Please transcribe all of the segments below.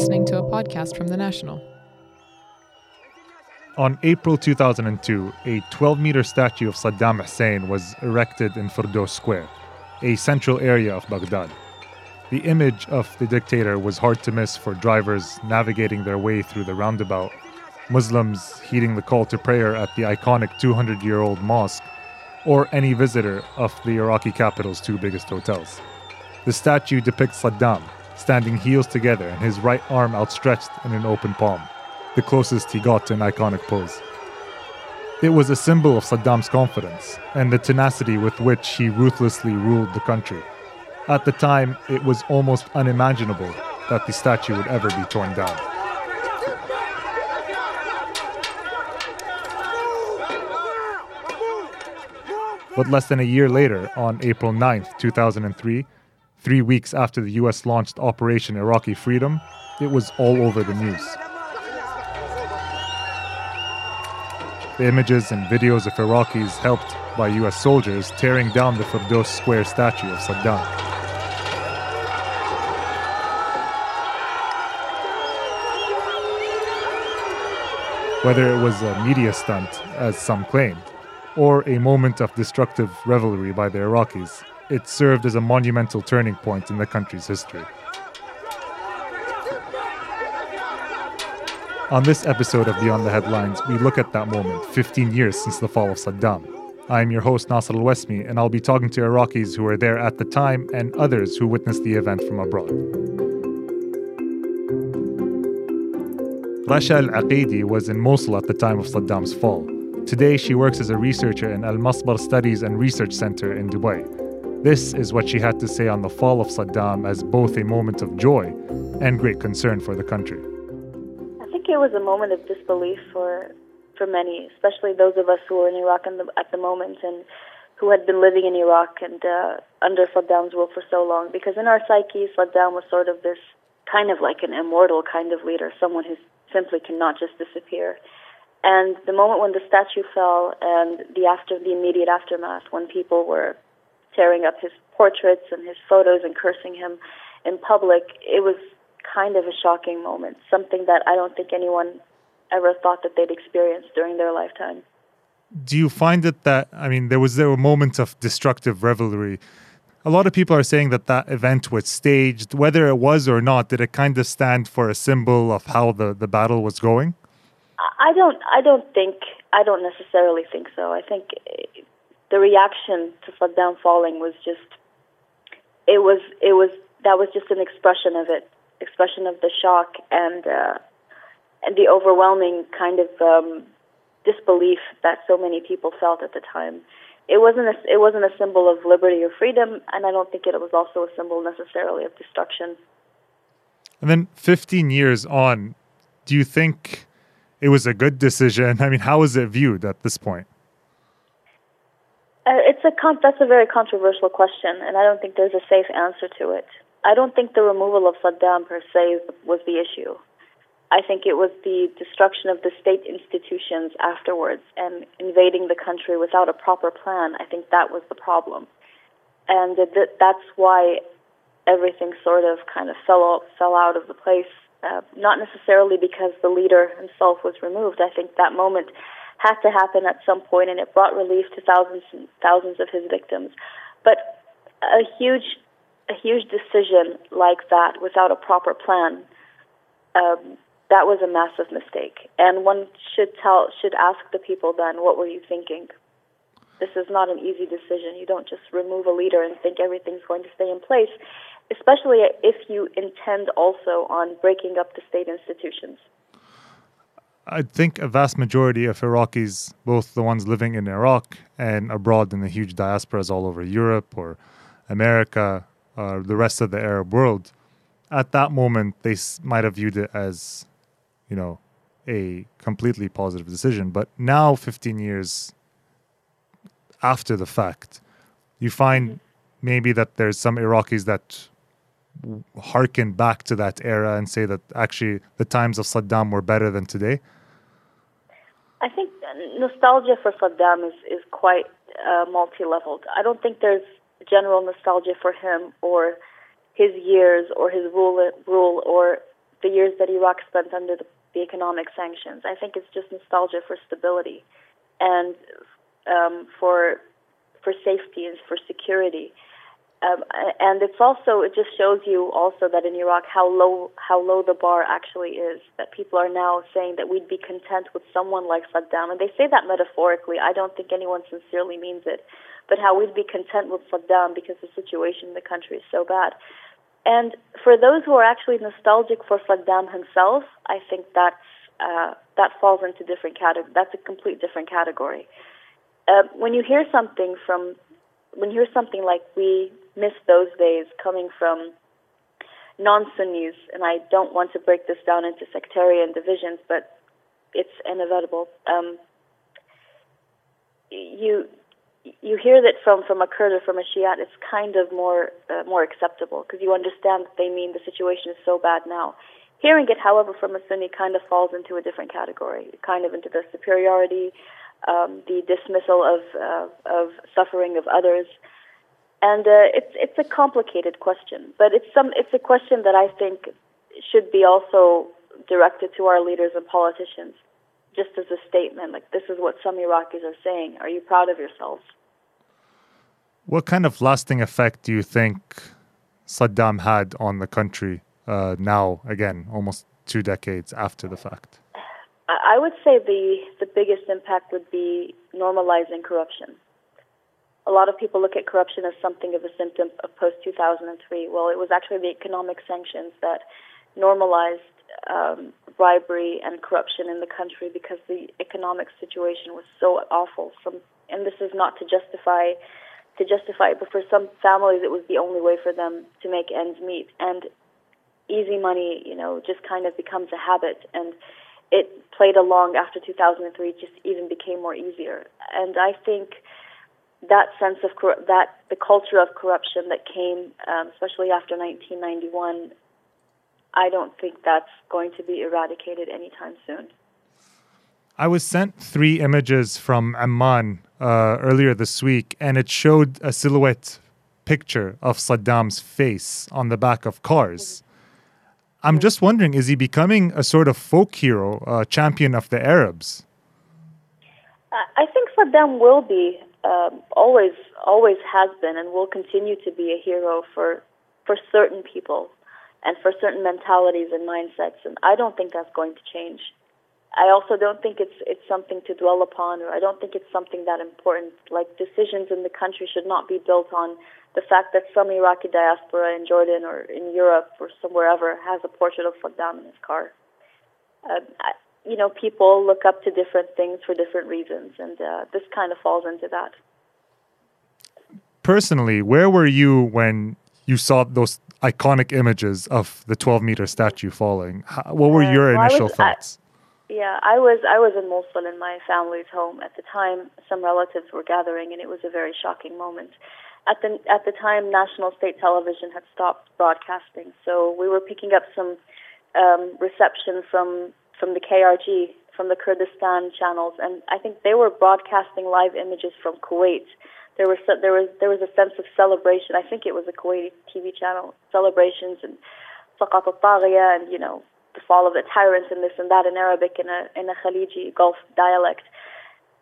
listening to a podcast from The National. On April 2002, a 12 meter statue of Saddam Hussein was erected in Firdos Square, a central area of Baghdad. The image of the dictator was hard to miss for drivers navigating their way through the roundabout, Muslims heeding the call to prayer at the iconic 200 year old mosque, or any visitor of the Iraqi capital's two biggest hotels. The statue depicts Saddam standing heels together and his right arm outstretched in an open palm, the closest he got to an iconic pose. It was a symbol of Saddam's confidence and the tenacity with which he ruthlessly ruled the country. At the time, it was almost unimaginable that the statue would ever be torn down. But less than a year later, on April 9th, 2003, three weeks after the US launched Operation Iraqi Freedom, it was all over the news. The images and videos of Iraqis helped by US soldiers tearing down the Firdos Square statue of Saddam. Whether it was a media stunt, as some claimed, or a moment of destructive revelry by the Iraqis, it served as a monumental turning point in the country's history. On this episode of Beyond the Headlines, we look at that moment, 15 years since the fall of Saddam. I am your host, Nasser Al Wesmi, and I'll be talking to Iraqis who were there at the time and others who witnessed the event from abroad. Rasha Al Aqeedi was in Mosul at the time of Saddam's fall. Today, she works as a researcher in Al Mesbar Studies and Research Center in Dubai. This is what she had to say on the fall of Saddam as both a moment of joy and great concern for the country I think it was a moment of disbelief for for many, especially those of us who were in Iraq the, at the moment and who had been living in Iraq and uh, under Saddam's rule for so long. Because in our psyche, Saddam was sort of this kind of like an immortal kind of leader, someone who simply cannot just disappear. And the moment when the statue fell and the after the immediate aftermath, when people were tearing up his portraits and his photos and cursing him in public, it was kind of a shocking moment, something that I don't think anyone ever thought that they'd experience during their lifetime. Do you find it that, I mean, there was there a moment of destructive revelry? A lot of people are saying that that event was staged. Whether it was or not, did it kind of stand for a symbol of how the, the battle was going? I don't. I don't think. I don't necessarily think so. I think the reaction to Saddam falling was just. It was. It was. That was just an expression of it expression of the shock and uh, and the overwhelming kind of um, disbelief that so many people felt at the time. It wasn't a, it wasn't a symbol of liberty or freedom, and I don't think it was also a symbol necessarily of destruction. And then, 15 years on, do you think it was a good decision? I mean, how is it viewed at this point? Uh, it's a con- that's a very controversial question, and I don't think there's a safe answer to it. I don't think the removal of Saddam per se was the issue. I think it was the destruction of the state institutions afterwards and invading the country without a proper plan. I think that was the problem. And th- that's why everything sort of kind of fell out, fell out of the place. Uh, not necessarily because the leader himself was removed. I think that moment had to happen at some point, and it brought relief to thousands and thousands of his victims. But a huge a huge decision like that without a proper plan, um, that was a massive mistake. And one should tell, should ask the people then, what were you thinking? This is not an easy decision. You don't just remove a leader and think everything's going to stay in place, especially if you intend also on breaking up the state institutions. I think a vast majority of Iraqis, both the ones living in Iraq and abroad in the huge diasporas all over Europe or America, or the rest of the Arab world, at that moment they might have viewed it as, you know, a completely positive decision. But now, 15 years after the fact, you find mm-hmm. maybe that there's some Iraqis that harken back to that era and say that actually the times of Saddam were better than today? Nostalgia for Saddam is, is quite uh, multi leveled. I don't think there's general nostalgia for him or his years or his rule, rule or the years that Iraq spent under the, the economic sanctions. I think it's just nostalgia for stability and um, for for safety and for security. Um, and it's also it just shows you also that in Iraq how low how low the bar actually is. That people are now saying that we'd be content with someone like Saddam, and they say that metaphorically. I don't think anyone sincerely means it, but how we'd be content with Saddam because the situation in the country is so bad. And for those who are actually nostalgic for Saddam himself, I think that's uh, that falls into different category. That's a complete different category. Uh, when you hear something from when you hear something like we miss those days coming from non-Sunnis, and I don't want to break this down into sectarian divisions, but it's inevitable. Um, you you hear that from from a Kurd or from a Shiite, it's kind of more uh, more acceptable because you understand that they mean the situation is so bad now. Hearing it, however, from a Sunni kind of falls into a different category, kind of into the superiority, um, the dismissal of uh, of suffering of others, and uh, it's it's a complicated question, but it's some it's a question that I think should be also directed to our leaders and politicians, just as a statement, like this is what some Iraqis are saying. Are you proud of yourselves? What kind of lasting effect do you think Saddam had on the country uh, now? Again, almost two decades after the fact. I would say the the biggest impact would be normalizing corruption. A lot of people look at corruption as something of a symptom of post 2003. Well, it was actually the economic sanctions that normalized um, bribery and corruption in the country because the economic situation was so awful. And this is not to justify to justify it, but for some families it was the only way for them to make ends meet. And easy money, you know, just kind of becomes a habit and it played along after 2003 just even became more easier. And I think that sense of cor- that the culture of corruption that came, um, especially after 1991, I don't think that's going to be eradicated anytime soon. I was sent three images from Amman uh, earlier this week, and it showed a silhouette picture of Saddam's face on the back of cars. I'm just wondering, is he becoming a sort of folk hero, a champion of the Arabs? I think Saddam will be, um, always, always has been, and will continue to be a hero for for certain people and for certain mentalities and mindsets. And I don't think that's going to change. I also don't think it's it's something to dwell upon, or I don't think it's something that important. Like decisions in the country should not be built on the fact that some Iraqi diaspora in Jordan or in Europe or somewhere ever has a portrait of Saddam in his car. Uh, you know, people look up to different things for different reasons, and uh, this kind of falls into that. Personally, where were you when you saw those iconic images of the 12 meter statue falling? How, what were uh, your well, initial was, thoughts? I, yeah, I was I was in Mosul in my family's home at the time. Some relatives were gathering, and it was a very shocking moment at the at the time, national state television had stopped broadcasting, so we were picking up some um, reception from from the KRG, from the Kurdistan channels, and I think they were broadcasting live images from Kuwait. There was there was there was a sense of celebration. I think it was a Kuwaiti TV channel celebrations and Saqat al and you know the fall of the tyrants and this and that in Arabic in a in a Khaliji Gulf dialect,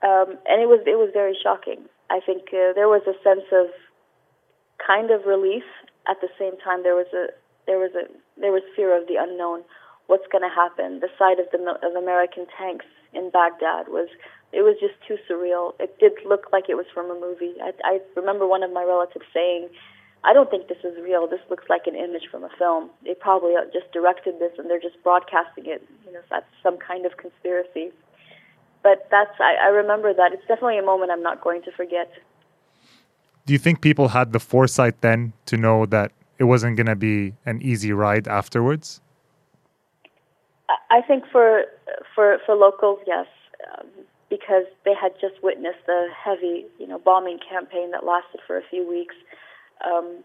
um, and it was it was very shocking. I think uh, there was a sense of kind of relief. At the same time, there was a there was a there was fear of the unknown. What's going to happen? The sight of the of American tanks in Baghdad was it was just too surreal. It did look like it was from a movie. I, I remember one of my relatives saying, "I don't think this is real. This looks like an image from a film. They probably just directed this and they're just broadcasting it. You know, that's some kind of conspiracy." But that's I, I remember that. It's definitely a moment I'm not going to forget do you think people had the foresight then to know that it wasn't going to be an easy ride afterwards? I think for for for locals, yes, um, because they had just witnessed the heavy, you know, bombing campaign that lasted for a few weeks. Um,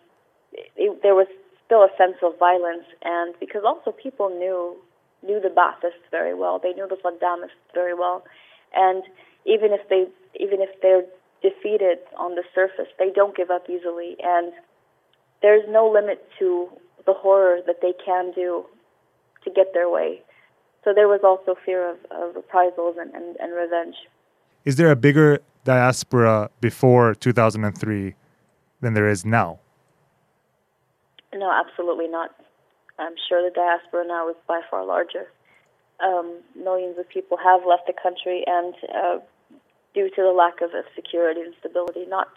it, there was still a sense of violence, and because also people knew knew the Baathists very well, they knew the Saddamists very well, and even if they even if they're defeated on the surface. They don't give up easily, and there's no limit to the horror that they can do to get their way. So there was also fear of, of reprisals and, and, and revenge. Is there a bigger diaspora before 2003 than there is now? No, absolutely not. I'm sure the diaspora now is by far larger. Um, millions of people have left the country, and uh, due to the lack of, of security and stability, not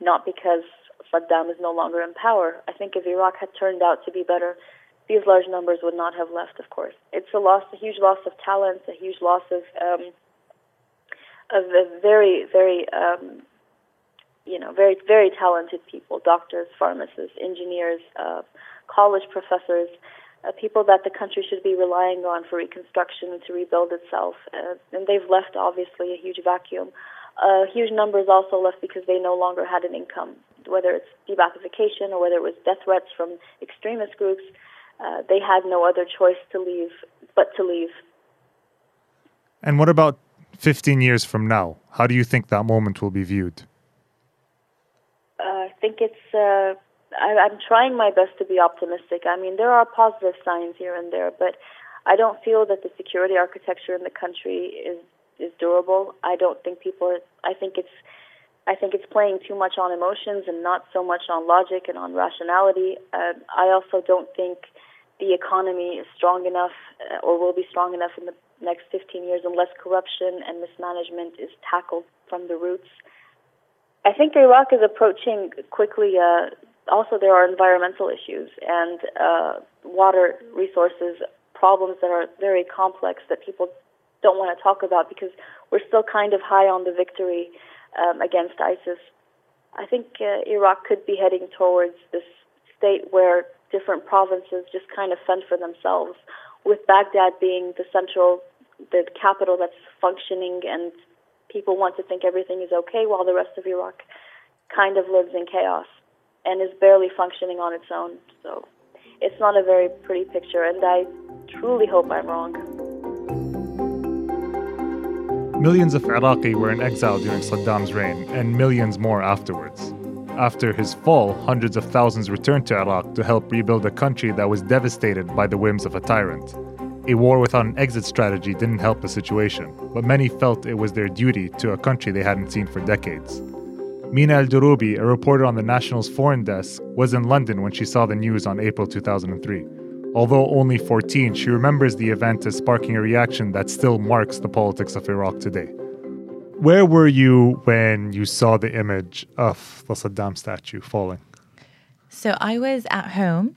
not because Saddam is no longer in power. I think if Iraq had turned out to be better, these large numbers would not have left. Of course, it's a loss, a huge loss of talent, a huge loss of um, of very, very, um, you know, very, very talented people: doctors, pharmacists, engineers, uh, college professors, uh, people that the country should be relying on for reconstruction and to rebuild itself. Uh, and they've left, obviously, a huge vacuum. Uh, huge numbers also left because they no longer had an income, whether it's de-Baathification or whether it was death threats from extremist groups. Uh, they had no other choice to leave but to leave. And what about 15 years from now? How do you think that moment will be viewed? Uh, I think it's. Uh, I, I'm trying my best to be optimistic. I mean, there are positive signs here and there, but I don't feel that the security architecture in the country is is durable. I don't think people. Are, I think it's. I think it's playing too much on emotions and not so much on logic and on rationality. Uh, I also don't think the economy is strong enough uh, or will be strong enough in the next 15 years unless corruption and mismanagement is tackled from the roots. I think Iraq is approaching quickly. Uh, also, there are environmental issues and uh, water resources problems that are very complex that people don't want to talk about because we're still kind of high on the victory um, against ISIS. I think uh, Iraq could be heading towards this state where different provinces just kind of fend for themselves, with Baghdad being the central, the capital that's functioning, and people want to think everything is okay, while the rest of Iraq kind of lives in chaos and is barely functioning on its own. So it's not a very pretty picture, and I truly hope I'm wrong. Millions of Iraqi were in exile during Saddam's reign, and millions more afterwards. After his fall, hundreds of thousands returned to Iraq to help rebuild a country that was devastated by the whims of a tyrant. A war without an exit strategy didn't help the situation, but many felt it was their duty to a country they hadn't seen for decades. Mina El Droubi, a reporter on the National's foreign desk, was in London when she saw the news on April 2003. Although only 14, she remembers the event as sparking a reaction that still marks the politics of Iraq today. Where were you when you saw the image of the Saddam statue falling? So I was at home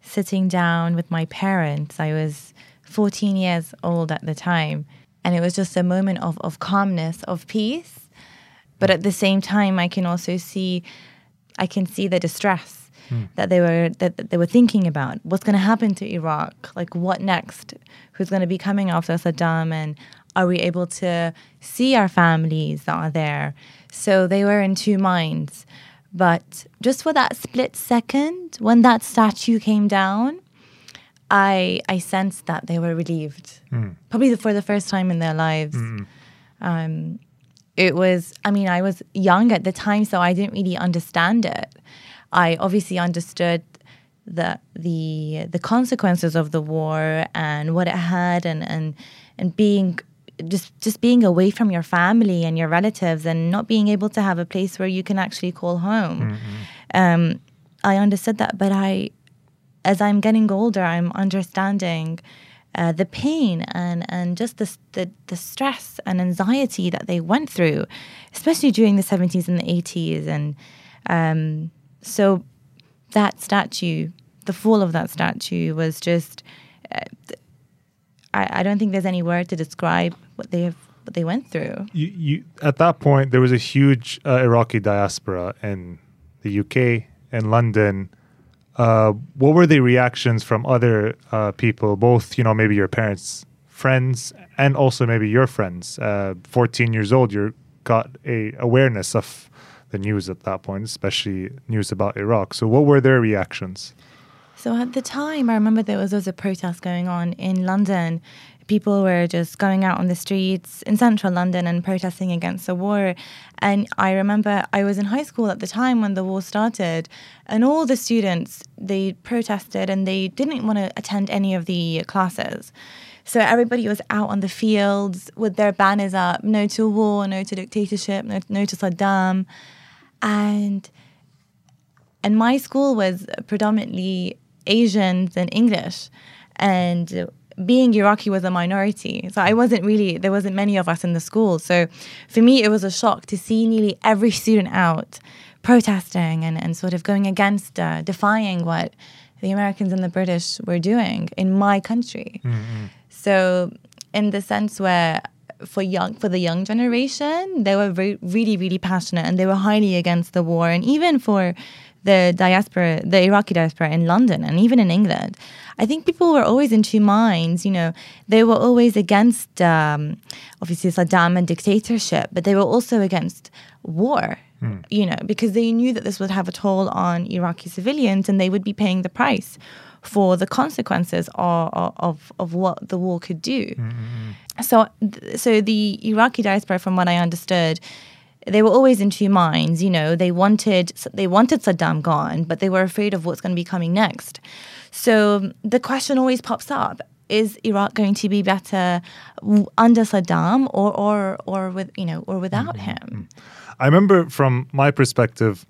sitting down with my parents. I was 14 years old at the time. And it was just a moment of, of calmness, of peace. But at the same time, I can also see, I can see the distress mm. that they were that, that they were thinking about. What's going to happen to Iraq? Like what next? Who's going to be coming after Saddam? And are we able to see our families that are there? So they were in two minds. But just for that split second, when that statue came down, I I sensed that they were relieved. Mm. Probably for the first time in their lives. Mm. Um, it was. I mean, I was young at the time, so I didn't really understand it. I obviously understood the the the consequences of the war and what it had and and and being just just being away from your family and your relatives and not being able to have a place where you can actually call home. Mm-hmm. Um, I understood that, but I, as I'm getting older, I'm understanding uh, the pain and and just the, the the stress and anxiety that they went through, especially during the 70s and the 80s, and um, so that statue, the fall of that statue was just. Uh, I, I don't think there's any word to describe what they have what they went through. You, you at that point there was a huge uh, Iraqi diaspora in the UK and London. Uh, what were the reactions from other uh, people, both you know maybe your parents, friends, and also maybe your friends? Uh, Fourteen years old, you got a awareness of the news at that point, especially news about Iraq. So, what were their reactions? So at the time, I remember there was, there was a protest going on in London. People were just going out on the streets in central London and protesting against the war. And I remember I was in high school at the time when the war started, and all the students they protested and they didn't want to attend any of the classes. So everybody was out on the fields with their banners up: "No to war, no to dictatorship, no, no to Saddam," and and my school was predominantly Asians and English, and being Iraqi was a minority. So I wasn't really there wasn't many of us in the school. So for me, it was a shock to see nearly every student out protesting and, and sort of going against, uh, defying what the Americans and the British were doing in my country. Mm-hmm. So in the sense where for young for the young generation, they were re- really really passionate and they were highly against the war, and even for the diaspora, the Iraqi diaspora in London and even in England, I think people were always in two minds. You know, they were always against, um, obviously, Saddam and dictatorship, but they were also against war. Mm. You know, because they knew that this would have a toll on Iraqi civilians, and they would be paying the price for the consequences of, of, of what the war could do. Mm-hmm. So, so the Iraqi diaspora, from what I understood, they were always in two minds. You know, they wanted they wanted Saddam gone, but they were afraid of what's going to be coming next. So the question always pops up: Is Iraq going to be better under Saddam, or or or with you know, or without mm-hmm. him? I remember from my perspective,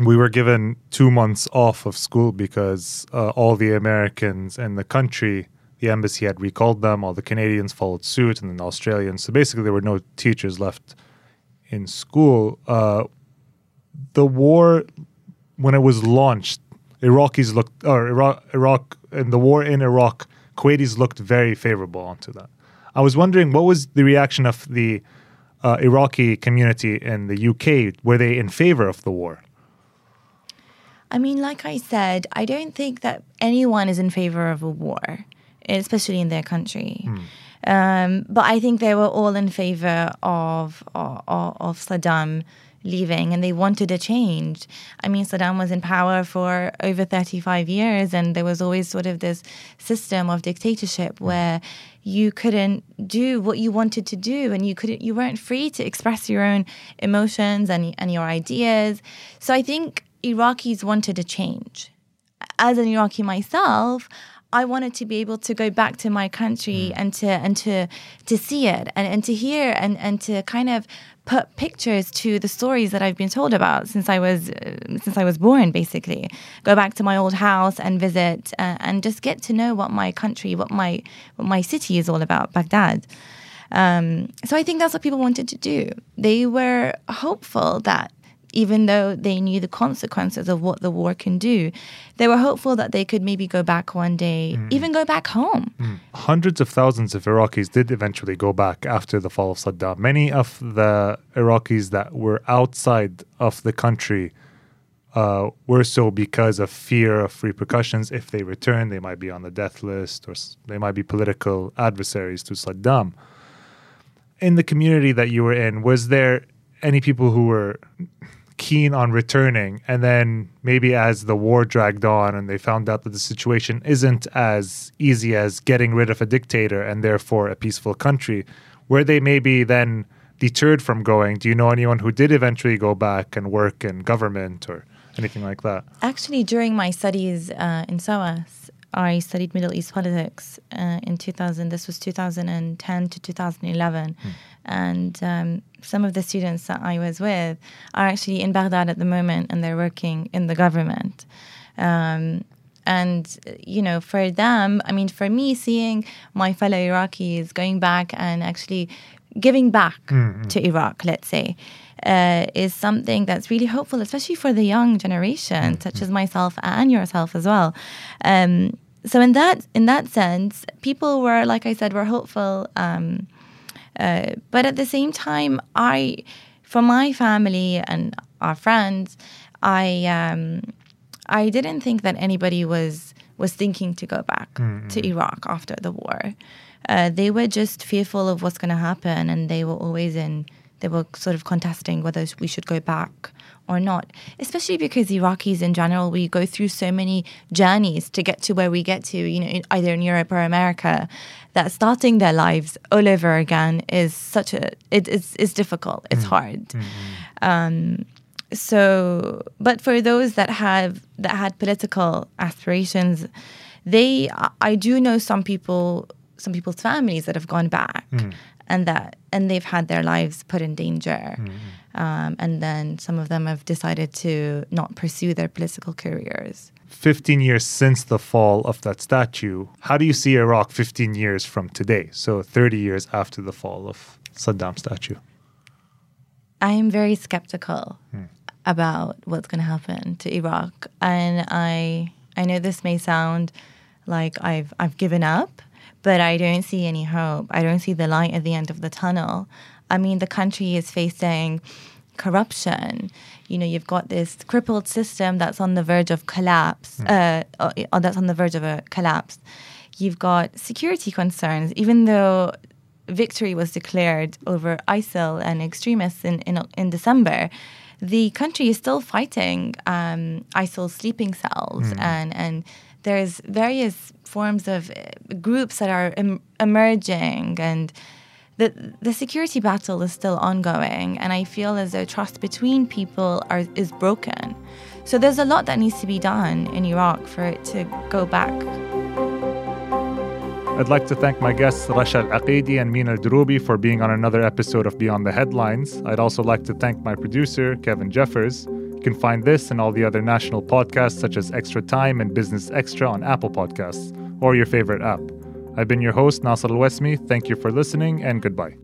we were given two months off of school because uh, all the Americans in the country, the embassy had recalled them. All the Canadians followed suit, and then the Australians. So basically, there were no teachers left in school, uh, the war when it was launched, Iraqis looked or Iraq, Iraq and the war in Iraq, Kuwaitis looked very favorable onto that. I was wondering what was the reaction of the uh, Iraqi community in the UK? Were they in favor of the war? I mean, like I said, I don't think that anyone is in favor of a war, especially in their country. Mm. Um, but I think they were all in favor of, of, of Saddam leaving and they wanted a change. I mean, Saddam was in power for over 35 years, and there was always sort of this system of dictatorship where you couldn't do what you wanted to do and you couldn't you weren't free to express your own emotions and, and your ideas. So I think Iraqis wanted a change. As an Iraqi myself, I wanted to be able to go back to my country mm. and to and to to see it and, and to hear and, and to kind of put pictures to the stories that I've been told about since I was uh, since I was born basically go back to my old house and visit uh, and just get to know what my country what my what my city is all about Baghdad um, so I think that's what people wanted to do they were hopeful that even though they knew the consequences of what the war can do. They were hopeful that they could maybe go back one day, mm. even go back home. Mm. Hundreds of thousands of Iraqis did eventually go back after the fall of Saddam. Many of the Iraqis that were outside of the country uh, were so because of fear of repercussions. If they return, they might be on the death list or they might be political adversaries to Saddam. In the community that you were in, was there any people who were keen on returning. And then maybe as the war dragged on and they found out that the situation isn't as easy as getting rid of a dictator and therefore a peaceful country, where they maybe then deterred from going. Do you know anyone who did eventually go back and work in government or anything like that? Actually, during my studies uh, in SOAS, I studied Middle East politics uh, in 2000. This was 2010 to 2011. Hmm. And um, some of the students that I was with are actually in Baghdad at the moment and they're working in the government. Um, and, you know, for them, I mean, for me, seeing my fellow Iraqis going back and actually giving back mm-hmm. to Iraq, let's say, uh, is something that's really hopeful, especially for the young generation, mm-hmm. such as myself and yourself as well. Um, so in that in that sense, people were, like I said, were hopeful. Um, uh, but at the same time, I, for my family and our friends, I um, I didn't think that anybody was was thinking to go back mm-hmm. to Iraq after the war. Uh, they were just fearful of what's going to happen, and they were always in they were sort of contesting whether we should go back or not. Especially because Iraqis in general, we go through so many journeys to get to where we get to, you know, either in Europe or America, that starting their lives all over again is such a it is is difficult. It's mm. hard. Mm-hmm. Um, so, but for those that have that had political aspirations, they I do know some people, some people's families that have gone back, mm. And that and they've had their lives put in danger, um, and then some of them have decided to not pursue their political careers. 15 years since the fall of that statue, how do you see Iraq 15 years from today? So 30 years after the fall of saddam statue. I am very skeptical about what's going to happen to Iraq, and I I know this may sound like I've I've given up, but I don't see any hope. I don't see the light at the end of the tunnel. I mean, the country is facing corruption. You know, you've got this crippled system that's on the verge of collapse. Uh, uh, that's on the verge of a collapse. You've got security concerns, even though victory was declared over ISIL and extremists in, in, in December, the country is still fighting um, ISIL sleeping cells, and, and there's various forms of uh, groups that are em- emerging, and the, the security battle is still ongoing. And I feel as though trust between people are, is broken. So there's a lot that needs to be done in Iraq for it to go back. I'd like to thank my guests Rasha Al Aqeedi and Mina Al Droubi for being on another episode of Beyond the Headlines. I'd also like to thank my producer, Kevin Jeffers. You can find this and all the other national podcasts such as Extra Time and Business Extra on Apple Podcasts or your favorite app. I've been your host, Nasser Al Wesmi. Thank you for listening and goodbye.